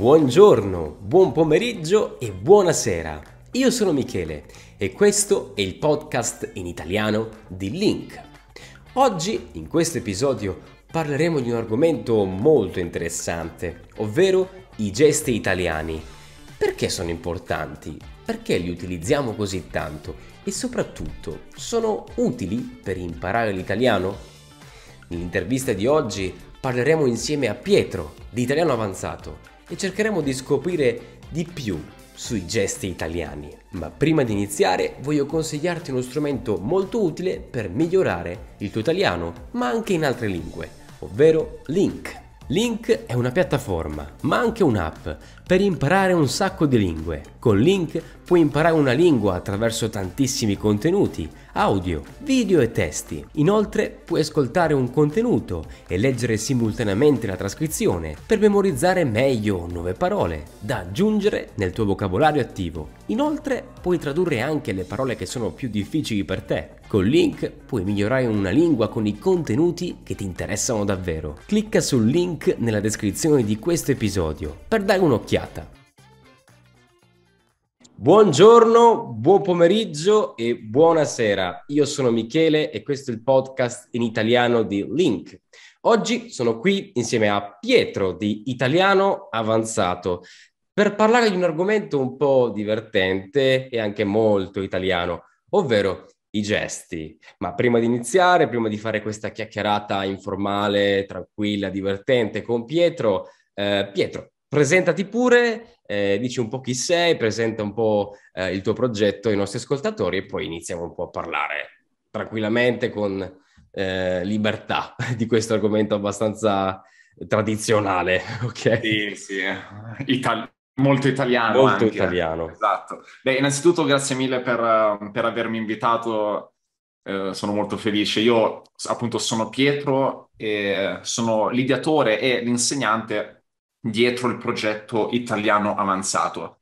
Buongiorno, buon pomeriggio e buonasera. Io sono Michele e questo è il podcast in italiano di Link. Oggi, in questo episodio, parleremo di un argomento molto interessante, ovvero i gesti italiani. Perché sono importanti? Perché li utilizziamo così tanto? E soprattutto, sono utili per imparare l'italiano? Nell'intervista di oggi parleremo insieme a Pietro, di italiano avanzato, e cercheremo di scoprire di più sui gesti italiani. Ma prima di iniziare voglio consigliarti uno strumento molto utile per migliorare il tuo italiano, ma anche in altre lingue, ovvero Link. Link è una piattaforma, ma anche un'app per imparare un sacco di lingue. Con Link puoi imparare una lingua attraverso tantissimi contenuti, audio, video e testi. Inoltre puoi ascoltare un contenuto e leggere simultaneamente la trascrizione per memorizzare meglio nuove parole da aggiungere nel tuo vocabolario attivo. Inoltre puoi tradurre anche le parole che sono più difficili per te. Con Link puoi migliorare una lingua con i contenuti che ti interessano davvero. Clicca sul link nella descrizione di questo episodio per dare un'occhiata. Buongiorno, buon pomeriggio e buonasera. Io sono Michele e questo è il podcast in italiano di Link. Oggi sono qui insieme a Pietro di Italiano Avanzato per parlare di un argomento un po' divertente e anche molto italiano, ovvero i gesti. Ma prima di iniziare, prima di fare questa chiacchierata informale, tranquilla, divertente con Pietro, eh, Pietro, presentati pure, eh, dici un po' chi sei, presenta un po' eh, il tuo progetto ai nostri ascoltatori e poi iniziamo un po' a parlare tranquillamente con eh, libertà di questo argomento abbastanza tradizionale, ok? Sì, sì, Itali- molto italiano Molto anche. italiano. Esatto. Beh, innanzitutto grazie mille per, per avermi invitato, eh, sono molto felice. Io appunto sono Pietro, e sono l'ideatore e l'insegnante dietro il progetto Italiano Avanzato.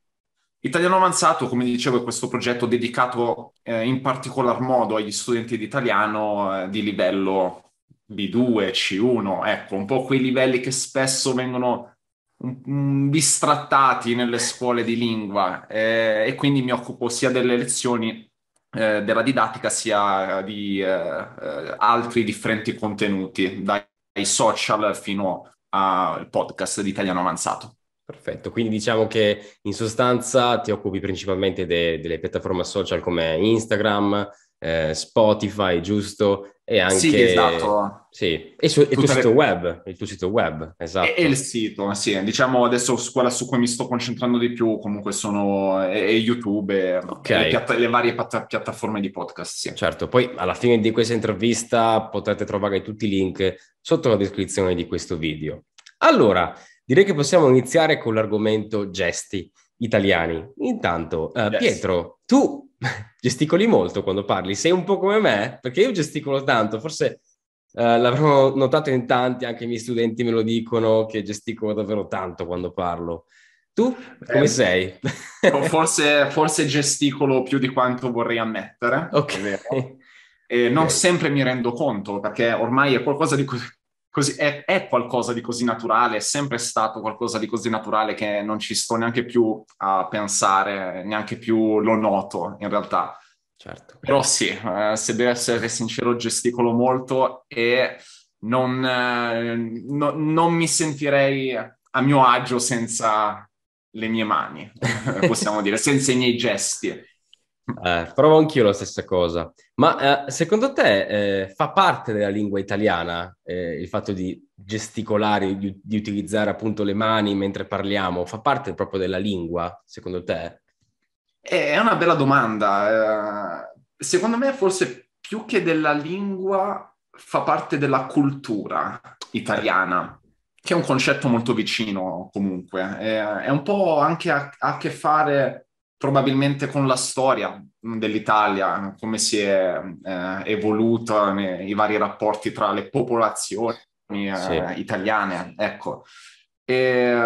Italiano Avanzato, come dicevo, è questo progetto dedicato eh, in particolar modo agli studenti di italiano eh, di livello B2, C1, ecco, un po' quei livelli che spesso vengono bistrattati nelle scuole di lingua eh, e quindi mi occupo sia delle lezioni eh, della didattica sia di eh, eh, altri differenti contenuti, dai social fino al podcast di Italiano Avanzato. Perfetto, quindi diciamo che in sostanza ti occupi principalmente de- delle piattaforme social come Instagram, eh, Spotify, giusto? E anche... Sì, esatto. Sì, e, su- e il tuo sito le- web, il tuo sito web, esatto. E, e il sito, sì, diciamo adesso su quella su cui mi sto concentrando di più comunque sono è, è YouTube e, Ok. e le, piatta- le varie piatta- piattaforme di podcast, sì. Certo, poi alla fine di questa intervista potrete trovare tutti i link sotto la descrizione di questo video. Allora, direi che possiamo iniziare con l'argomento gesti italiani. Intanto, eh, Yes. Pietro, tu gesticoli molto quando parli, sei un po' come me? Perché io gesticolo tanto, forse eh, l'avrò notato in tanti, anche i miei studenti me lo dicono che gesticolo davvero tanto quando parlo. Tu come Eh, sei? Forse, forse gesticolo più di quanto vorrei ammettere, Ok. E non Ok. sempre mi rendo conto, perché ormai è qualcosa di così, così- è, è qualcosa di così naturale, è sempre stato qualcosa di così naturale che non ci sto neanche più a pensare, neanche più lo noto in realtà. Certo. Però sì, eh, se devo essere sincero, gesticolo molto e non, eh, no- non mi sentirei a mio agio senza le mie mani, possiamo dire, senza i miei gesti. Eh, provo anch'io la stessa cosa. Ma eh, secondo te eh, fa parte della lingua italiana eh, il fatto di gesticolare, di, di utilizzare appunto le mani mentre parliamo? Fa parte proprio della lingua, secondo te? È una bella domanda. Eh, secondo me, forse più che della lingua, fa parte della cultura italiana, che è un concetto molto vicino comunque. È un po' anche a, a che fare probabilmente con la storia dell'Italia, come si è eh, evoluta nei, i vari rapporti tra le popolazioni eh, Sì. italiane. Ecco. E,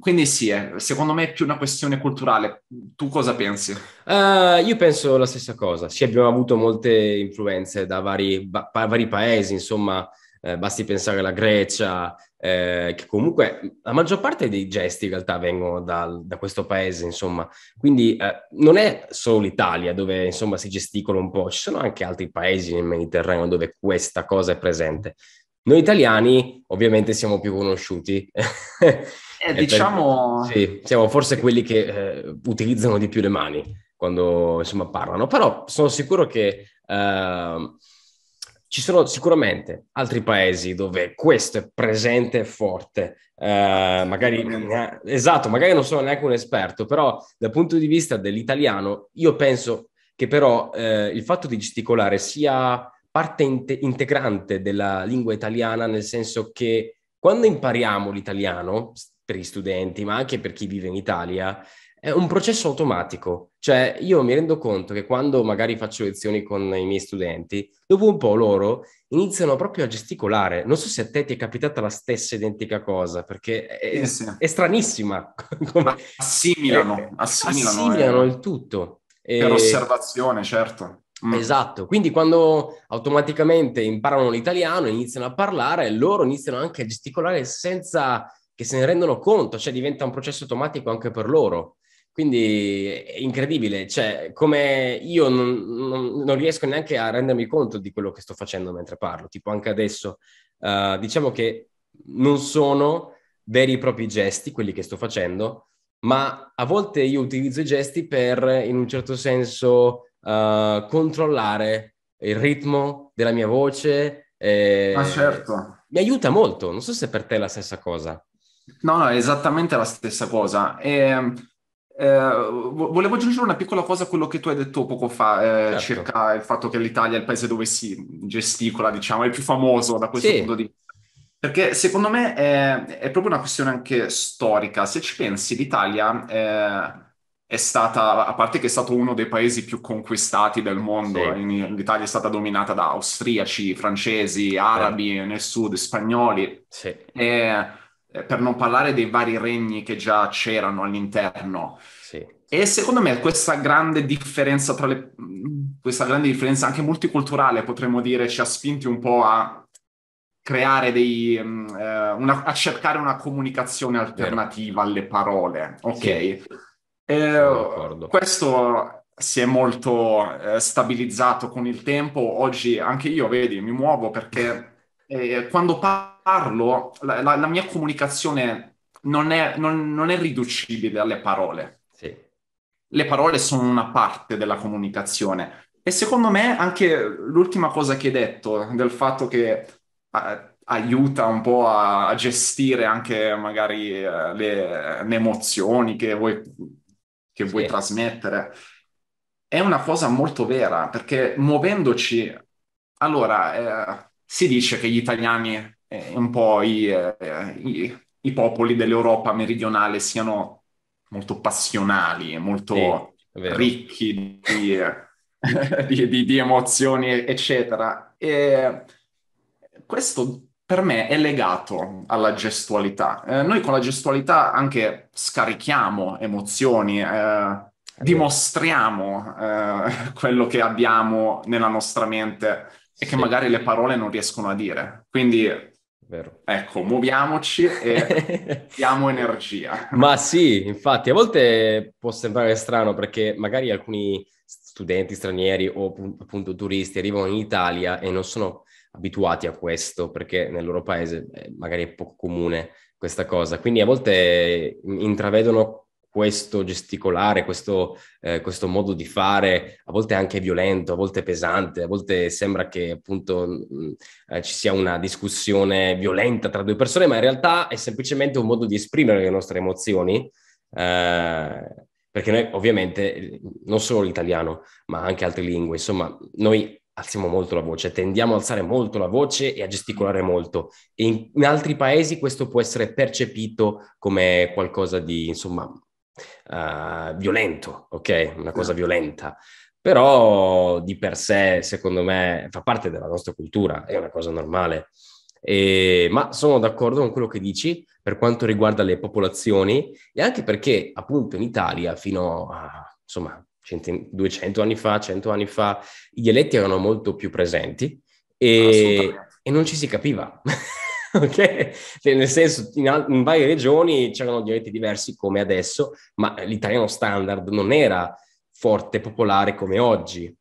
quindi sì, secondo me è più una questione culturale. Tu cosa pensi? Eh, io penso la stessa cosa. Sì, abbiamo avuto molte influenze da vari, ba- vari paesi, insomma, eh, basti pensare alla Grecia, eh, che comunque la maggior parte dei gesti in realtà vengono dal, da questo paese, insomma. Quindi eh, non è solo l'Italia dove insomma si gesticola un po', ci sono anche altri paesi nel Mediterraneo dove questa cosa è presente. Noi italiani ovviamente siamo più conosciuti. Eh, diciamo... sì, siamo forse quelli che eh, utilizzano di più le mani quando insomma parlano, però sono sicuro che eh, ci sono sicuramente altri paesi dove questo è presente e forte. Eh, magari, eh, esatto, magari non sono neanche un esperto, però dal punto di vista dell'italiano, io penso che però eh, il fatto di gesticolare sia parte in- integrante della lingua italiana, nel senso che quando impariamo l'italiano, per gli studenti, ma anche per chi vive in Italia, è un processo automatico. Cioè, io mi rendo conto che quando magari faccio lezioni con i miei studenti, dopo un po' loro iniziano proprio a gesticolare. Non so se a te ti è capitata la stessa identica cosa, perché è, Sì, sì. è stranissima. Assimilano, Eh, assimilano, assimilano eh, il tutto. per E- osservazione, certo. Mm. Esatto, quindi quando automaticamente imparano l'italiano, iniziano a parlare, loro iniziano anche a gesticolare senza che se ne rendono conto, cioè diventa un processo automatico anche per loro. Quindi è incredibile, cioè come io non, non- non riesco neanche a rendermi conto di quello che sto facendo mentre parlo, tipo anche adesso, eh, diciamo che non sono veri e propri gesti quelli che sto facendo, ma a volte io utilizzo i gesti per, in un certo senso, eh, controllare il ritmo della mia voce. eh, Ma certo. Mi aiuta molto, non so se per te è la stessa cosa. No, no, è esattamente la stessa cosa. E, eh, vo- volevo aggiungere una piccola cosa a quello che tu hai detto poco fa, eh, Certo. circa il fatto che l'Italia è il paese dove si gesticola, diciamo, è il più famoso da questo Sì. punto di vista. Perché secondo me è, è proprio una questione anche storica. Se ci pensi, l'Italia eh, è stata, a parte che è stato uno dei paesi più conquistati del mondo, Sì. in- l'Italia è stata dominata da austriaci, francesi, arabi nel sud, spagnoli. Sì, E, eh, per non parlare dei vari regni che già c'erano all'interno. sì, E secondo me questa grande differenza tra le, questa grande differenza anche multiculturale, potremmo dire, ci ha spinti un po' a creare dei, mm, eh, una- a cercare una comunicazione alternativa alle parole, ok? Sì. Eh, questo si è molto eh, stabilizzato con il tempo. Oggi anche io, vedi, mi muovo perché eh, quando parlo, la, la- la mia comunicazione non è, non- non è riducibile alle parole. sì, Le parole sono una parte della comunicazione. E secondo me anche l'ultima cosa che hai detto, del fatto che eh, aiuta un po' a, a gestire anche magari eh, le, le emozioni che vuoi, che vuoi Sì. trasmettere, è una cosa molto vera, perché muovendoci, allora, eh, si dice che gli italiani e un po' i, eh, i- i popoli dell'Europa meridionale siano molto passionali, molto Sì, ricchi di, di- di- di emozioni, eccetera. E questo per me è legato alla gestualità. Eh, noi con la gestualità anche scarichiamo emozioni, eh, dimostriamo eh, quello che abbiamo nella nostra mente e che Sì. magari le parole non riescono a dire. Quindi, Vero. ecco, muoviamoci e diamo energia. Ma sì, infatti, a volte può sembrare strano perché magari alcuni studenti stranieri o appu- appunto turisti arrivano in Italia e non sono abituati a questo perché nel loro paese eh, magari è poco comune questa cosa. Quindi a volte intravedono questo gesticolare, questo, eh, questo modo di fare, a volte anche violento, a volte pesante, a volte sembra che appunto mh, eh, ci sia una discussione violenta tra due persone, ma in realtà è semplicemente un modo di esprimere le nostre emozioni, eh, perché noi ovviamente non solo l'italiano, ma anche altre lingue, insomma, noi alziamo molto la voce, tendiamo a alzare molto la voce e a gesticolare molto. E in, in altri paesi questo può essere percepito come qualcosa di, insomma, eh, violento, ok? Una cosa violenta. Però di per sé, secondo me, fa parte della nostra cultura, è una cosa normale. E- ma sono d'accordo con quello che dici per quanto riguarda le popolazioni e anche perché appunto in Italia fino a insomma 100 200 anni fa, 100 anni fa, i dialetti erano molto più presenti e, e non ci si capiva. ok? Cioè, nel senso, in, in, varie regioni c'erano dialetti diversi come adesso, ma l'italiano standard non era forte, popolare come oggi.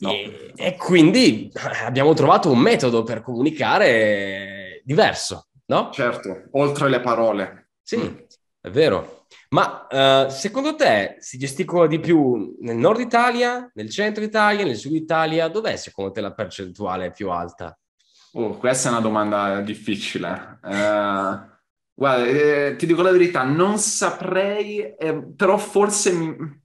No. E, e, quindi abbiamo trovato un metodo per comunicare diverso, no? Certo, oltre le parole. Sì, mm. è vero. Ma uh, secondo te si gesticola di più nel nord Italia, nel centro Italia, nel sud Italia? Dov'è secondo te la percentuale più alta? Oh, questa è una domanda difficile. Uh, guarda, eh, ti dico la verità, non saprei, eh, però forse... Mi...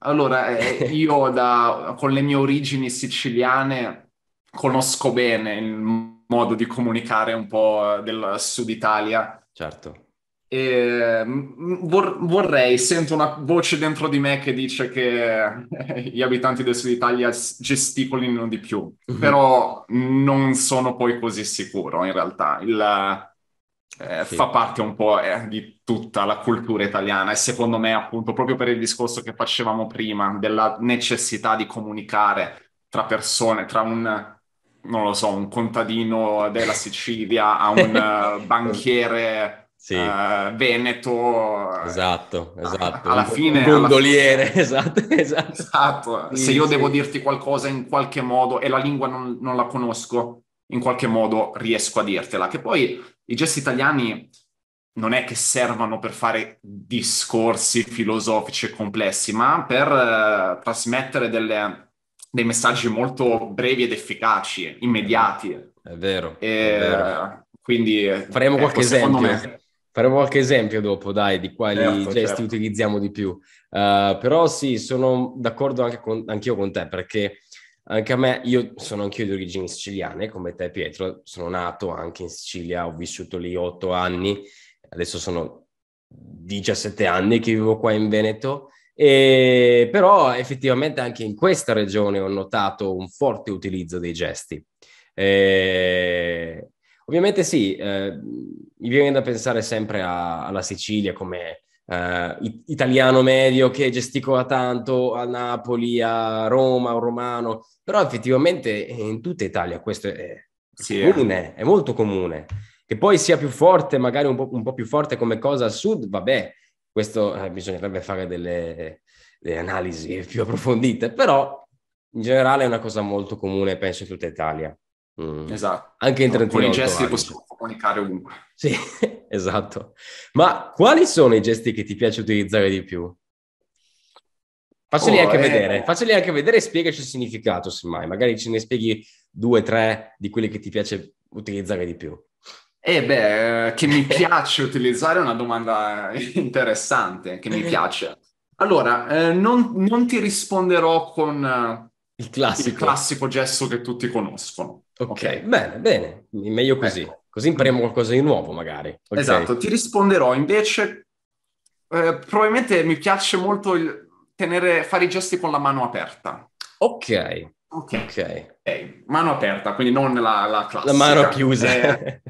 Allora, eh, io da, con le mie origini siciliane conosco bene il modo di comunicare un po' del sud Italia. Certo. E vor- vorrei, sento una voce dentro di me che dice che gli abitanti del sud Italia gesticolino di più, mm-hmm. però non sono poi così sicuro in realtà. Il, eh, sì. Fa parte un po' eh, di tutta la cultura italiana e secondo me appunto proprio per il discorso che facevamo prima della necessità di comunicare tra persone, tra un, non lo so, un contadino della Sicilia a un banchiere sì. uh, Veneto. Esatto, esatto. Alla fine... Gondoliere, esatto, esatto. esatto. Sì, Se io sì. devo dirti qualcosa in qualche modo e la lingua non, non, la conosco, in qualche modo riesco a dirtela. Che poi i gesti italiani non è che servano per fare discorsi filosofici e complessi, ma per uh, trasmettere delle, dei messaggi molto brevi ed efficaci, immediati. È vero. E, è vero. Quindi faremo ecco, qualche esempio. Me, Faremo qualche esempio dopo, dai, di quali certo, gesti certo. utilizziamo di più. Uh, però sì, sono d'accordo anche con, anch'io con te, perché anche a me, io sono anch'io di origini siciliane, come te Pietro, sono nato anche in Sicilia, ho vissuto lì otto anni, adesso sono 17 anni che vivo qua in Veneto, e, però effettivamente anche in questa regione ho notato un forte utilizzo dei gesti. E, Ovviamente sì, eh, mi viene da pensare sempre a, alla Sicilia come eh, italiano medio che gesticola tanto a Napoli, a Roma, un romano, però effettivamente in tutta Italia questo è, sì, comune, è molto comune. Che poi sia più forte, magari un po', un po più forte come cosa al sud, vabbè, questo eh, bisognerebbe fare delle, delle analisi più approfondite, però in generale è una cosa molto comune, penso, in tutta Italia. Mm. Esatto. Anche in Trentino. Con i gesti possiamo comunicare ovunque. Sì, esatto. Ma quali sono i gesti che ti piace utilizzare di più? Facceli oh, anche eh... vedere, facceli anche vedere e spiegaci il significato, semmai. Magari ce ne spieghi due, tre di quelli che ti piace utilizzare di più. Eh beh, che mi piace utilizzare è una domanda interessante, che mi piace. Allora, eh, non, non, ti risponderò con il classico. il classico gesto che tutti conoscono. Ok, okay. bene, bene, meglio così. Ecco. Così impariamo qualcosa di nuovo, magari. Okay. Esatto, ti risponderò invece. Eh, probabilmente mi piace molto il tenere, fare i gesti con la mano aperta. Ok. Ok. okay. Mano aperta, quindi non la, la classica. La mano chiusa. Eh,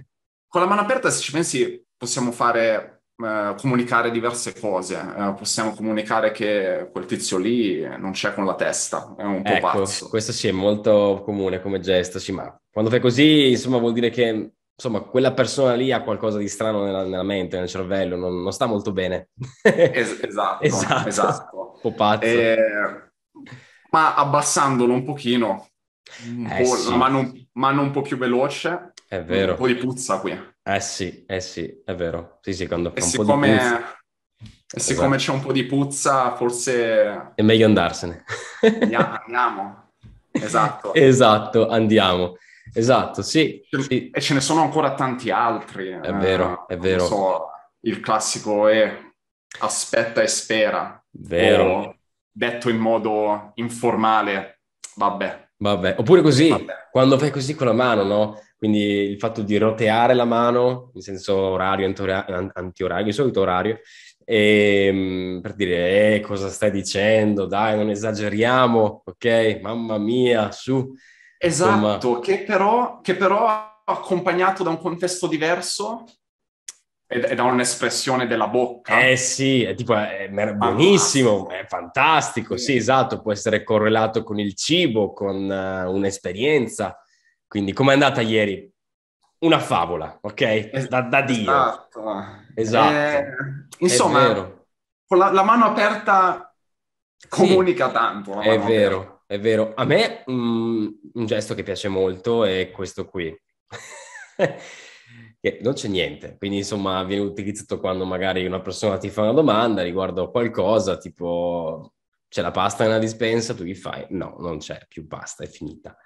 con la mano aperta, se ci pensi, possiamo fare eh, comunicare diverse cose. Eh, possiamo comunicare che quel tizio lì non c'è con la testa, è un po' ecco, pazzo. Questo sì è molto comune come gesto, sì, ma quando fai così, insomma, vuol dire che insomma, quella persona lì ha qualcosa di strano nella, nella mente, nel cervello, non, non sta molto bene. es- esatto, esatto, esatto. Un po' pazzo. Eh, ma abbassandolo un pochino, un eh, po', sì. la mano, mano un po' più veloce, è vero. Un po' di puzza qui. Eh sì, eh sì, è vero. Sì, sì, quando fa e un siccome, po' di puzza. E siccome esatto. c'è un po' di puzza, forse... È meglio andarsene. Andiamo. Esatto. esatto, andiamo. Esatto, sì, sì, E ce ne sono ancora tanti altri. È vero, è vero. So, il classico è aspetta e spera. Vero. O, detto in modo informale, vabbè. Vabbè, oppure così, vabbè. quando fai così con la mano, no? Quindi il fatto di roteare la mano, in senso orario, antiorario, di solito orario, e, ehm, per dire eh, cosa stai dicendo, dai, non esageriamo, ok? Mamma mia, su. Esatto, Insomma... che, però, che però accompagnato da un contesto diverso e da un'espressione della bocca. Eh sì, è tipo, è buonissimo, è fantastico, sì. sì. esatto, può essere correlato con il cibo, con uh, un'esperienza, quindi com'è andata ieri? una favola, ok? Da, da Dio. Esatto. Esatto. Eh, insomma, con la, la, mano aperta comunica sì, tanto. È vero, aperta. è vero. A me um, un gesto che piace molto è questo qui. non c'è niente, quindi insomma viene utilizzato quando magari una persona ti fa una domanda riguardo a qualcosa, tipo c'è la pasta nella dispensa, tu gli fai? No, non c'è più pasta, è finita.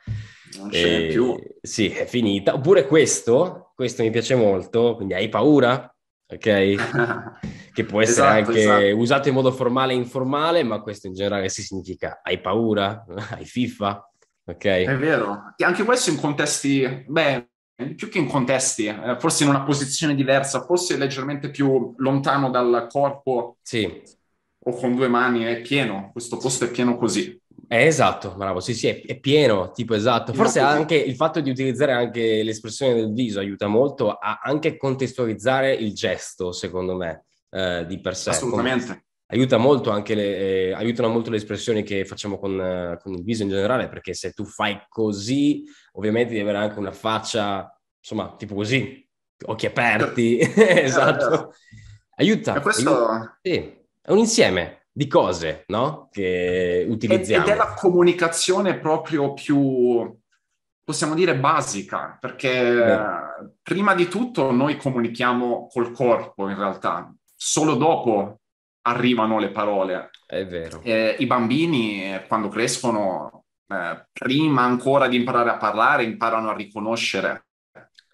Non c'è e, più. Sì, è finita. Oppure questo, questo mi piace molto, quindi hai paura? Ok? che può essere esatto, anche esatto. usato in modo formale e informale, ma questo in generale si significa hai paura? hai FIFA? Ok? È vero. E anche questo in contesti, beh, più che in contesti, eh, forse in una posizione diversa, forse leggermente più lontano dal corpo. Sì o con due mani, è pieno, questo posto è pieno così. Eh, esatto, bravo, sì, sì, è, è pieno, tipo esatto. Forse no, anche il fatto di utilizzare anche l'espressione del viso aiuta molto a anche contestualizzare il gesto, secondo me, eh, di per sé. Assolutamente. Come, aiuta molto anche le, eh, aiutano molto le espressioni che facciamo con, eh, con, il viso in generale, perché se tu fai così, ovviamente devi avere anche una faccia, insomma, tipo così, occhi aperti, esatto. Aiuta. E questo... Aiuta. Sì è un insieme di cose, no? Che utilizziamo. Ed è la comunicazione proprio più, possiamo dire, basica, perché Beh. prima di tutto noi comunichiamo col corpo in realtà, solo dopo arrivano le parole. È vero. Eh, I bambini quando crescono, eh, prima ancora di imparare a parlare, imparano a riconoscere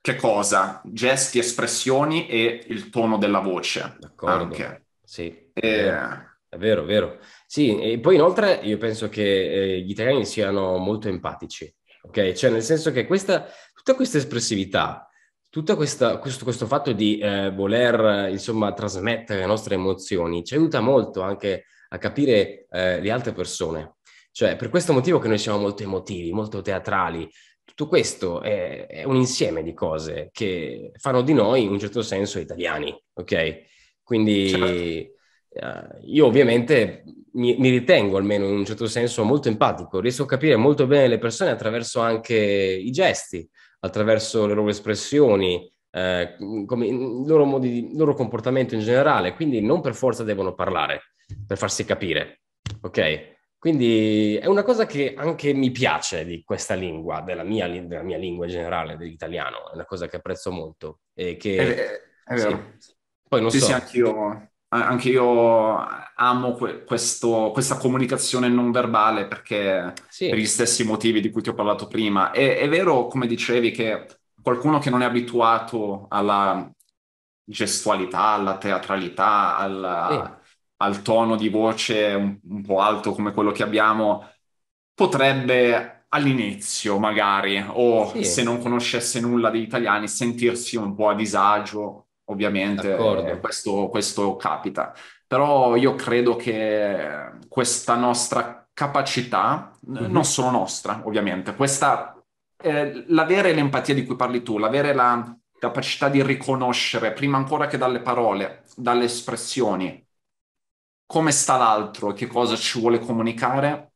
che cosa? Gesti, espressioni e il tono della voce. D'accordo. Anche. Sì. Eh... È vero, è vero. Sì, e poi inoltre io penso che eh, gli italiani siano molto empatici, ok? Cioè nel senso che questa, tutta questa espressività, tutto questo, questo, fatto di eh, voler, insomma, trasmettere le nostre emozioni ci aiuta molto anche a capire eh, le altre persone. Cioè, per questo motivo che noi siamo molto emotivi, molto teatrali. Tutto questo è, è un insieme di cose che fanno di noi, in un certo senso, italiani, ok? Quindi certo. Uh, io ovviamente mi, mi, ritengo almeno in un certo senso molto empatico, riesco a capire molto bene le persone attraverso anche i gesti, attraverso le loro espressioni, eh, come, il, loro modi di, il loro comportamento in generale, quindi non per forza devono parlare per farsi capire, ok? Quindi è una cosa che anche mi piace di questa lingua, della mia, della mia lingua in generale, dell'italiano, è una cosa che apprezzo molto. E che, è, è vero. Sì, poi non sì, so. Sì, anch'io, anche io amo que- questo, questa comunicazione non verbale perché sì. per gli stessi motivi di cui ti ho parlato prima. E, è vero, come dicevi, che qualcuno che non è abituato alla gestualità, alla teatralità, alla, sì. al tono di voce un, un po' alto come quello che abbiamo, potrebbe all'inizio magari, o sì. se non conoscesse nulla degli italiani, sentirsi un po' a disagio ovviamente eh, questo, questo, capita. Però io credo che questa nostra capacità, mm-hmm. non solo nostra ovviamente, questa, eh, l'avere l'empatia di cui parli tu, l'avere la capacità di riconoscere, prima ancora che dalle parole, dalle espressioni, come sta l'altro, che cosa ci vuole comunicare,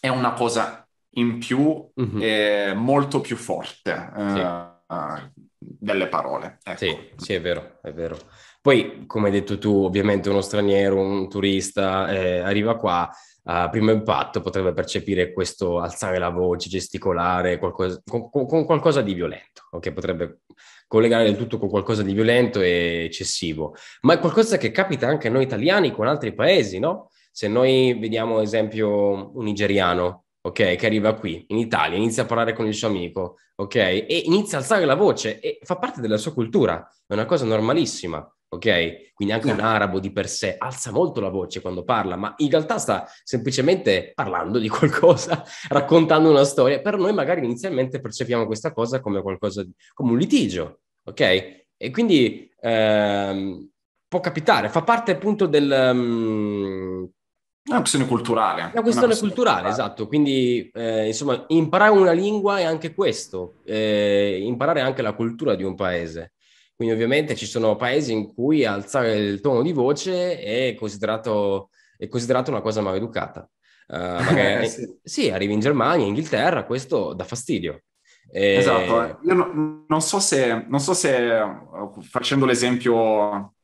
è una cosa in più mm-hmm. e molto più forte. Sì. Uh, delle parole. Ecco. Sì, sì, è vero, è vero. Poi, come hai detto tu, ovviamente uno straniero, un turista, eh, arriva qua, a primo impatto potrebbe percepire questo alzare la voce, gesticolare, qualcosa, con, con, qualcosa di violento, ok? Potrebbe collegare il tutto con qualcosa di violento e eccessivo, ma è qualcosa che capita anche a noi italiani con altri paesi, no? Se noi vediamo, ad esempio, un nigeriano ok, che arriva qui in Italia, inizia a parlare con il suo amico, ok, e inizia a alzare la voce e fa parte della sua cultura, è una cosa normalissima, ok? Quindi anche un arabo di per sé alza molto la voce quando parla, ma in realtà sta semplicemente parlando di qualcosa, raccontando una storia. Per noi magari inizialmente percepiamo questa cosa come qualcosa di, come un litigio, ok? E quindi ehm, può capitare, fa parte appunto del, um, una questione culturale. È una questione, una culturale, culturale, esatto. Quindi, eh, insomma, imparare una lingua è anche questo, eh, imparare anche la cultura di un paese. Quindi, ovviamente, ci sono paesi in cui alzare il tono di voce è considerato, è considerato una cosa maleducata. Uh, magari, sì. sì, arrivi in Germania, in Inghilterra, questo dà fastidio. Eh... Esatto, io no, non, so se, non so se facendo l'esempio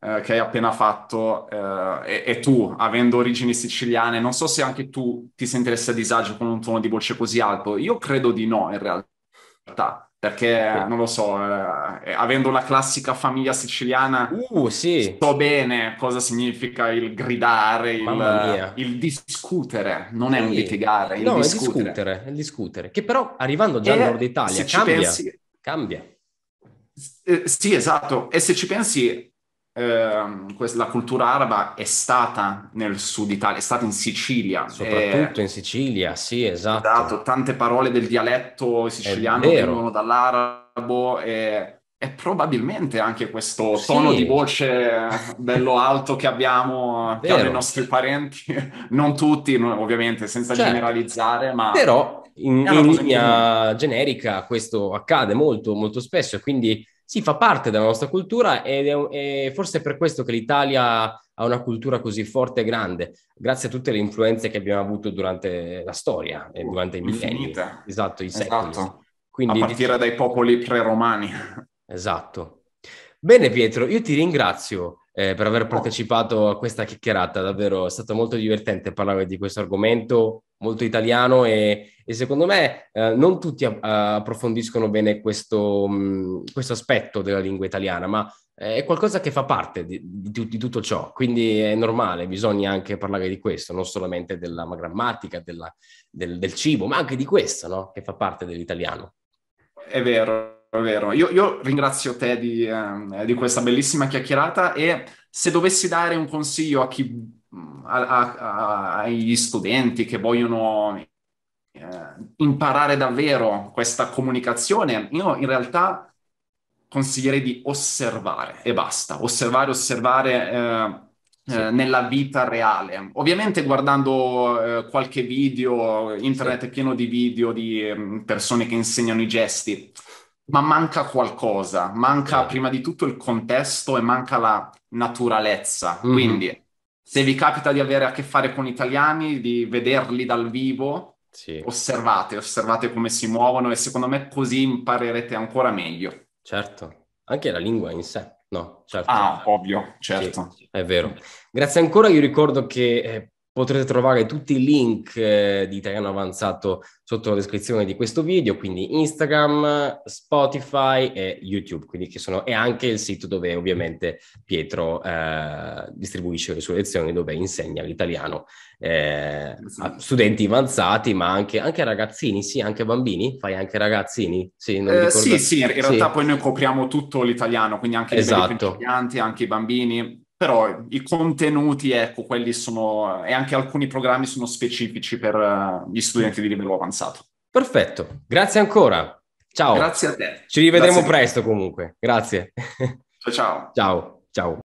eh, che hai appena fatto eh, e, e, tu, avendo origini siciliane, non so se anche tu ti sentiresti a disagio con un tono di voce così alto. Io credo di no, in realtà perché non lo so, eh, avendo la classica famiglia siciliana, uh, sì. so bene cosa significa il gridare, il, il, discutere, non sì. è un litigare, il no, discutere. È discutere, è discutere, che però arrivando già al nord Italia cambia, pensi... cambia. Eh, sì, esatto, e se ci pensi, Ehm, la cultura araba è stata nel sud Italia, è stata in Sicilia. Soprattutto e... in Sicilia, sì, esatto. esatto. Tante parole del dialetto siciliano vengono dall'arabo e, e, probabilmente anche questo sì. tono di voce bello alto che abbiamo, che hanno i nostri parenti, non tutti ovviamente, senza certo. generalizzare, ma... Però in, in linea generica questo accade molto, molto spesso e quindi sì, fa parte della nostra cultura ed è, è forse per questo che l'Italia ha una cultura così forte e grande, grazie a tutte le influenze che abbiamo avuto durante la storia e durante i millenni. Esatto, i secoli. Esatto. Quindi, a partire dai popoli pre-romani. Esatto. Bene Pietro, io ti ringrazio eh, per aver partecipato a questa chiacchierata, davvero è stato molto divertente parlare di questo argomento molto italiano e, e secondo me eh, non tutti a, a approfondiscono bene questo, mh, questo, aspetto della lingua italiana, ma è qualcosa che fa parte di, di, di, tutto ciò, quindi è normale, bisogna anche parlare di questo, non solamente della grammatica, della, del, del, cibo, ma anche di questo, no? che fa parte dell'italiano. È vero, è vero. Io, io ringrazio te di, eh, di, questa bellissima chiacchierata e se dovessi dare un consiglio a chi, a, a, agli studenti che vogliono eh, imparare davvero questa comunicazione, io in realtà consiglierei di osservare e basta. Osservare, osservare. Eh, sì. Eh, nella vita reale. Ovviamente guardando eh, qualche video, internet è pieno di video di eh, persone che insegnano i gesti, ma manca qualcosa, manca sì. prima di tutto il contesto e manca la naturalezza. Mm-hmm. Quindi, se vi capita di avere a che fare con italiani, di vederli dal vivo, sì. osservate, osservate come si muovono e secondo me così imparerete ancora meglio. Certo, anche la lingua in sé, no? Certo. Ah, ovvio, certo. Sì, è vero. Grazie ancora, io ricordo che eh, Potrete trovare tutti i link eh, di Italiano Avanzato sotto la descrizione di questo video, quindi Instagram, Spotify e YouTube, quindi che sono, e anche il sito dove ovviamente Pietro eh, distribuisce le sue lezioni, dove insegna l'italiano eh, a studenti avanzati, ma anche, anche, ragazzini, sì, anche bambini, fai anche ragazzini? Sì, eh, sì, sì, in realtà sì. poi noi copriamo tutto l'italiano, quindi anche esatto. i principianti, anche i bambini però i contenuti, ecco, quelli sono, e anche alcuni programmi sono specifici per uh, gli studenti di livello avanzato. Perfetto, grazie ancora. Ciao. Grazie a te. Ci rivedremo presto comunque. Grazie. Ciao ciao. Ciao, ciao.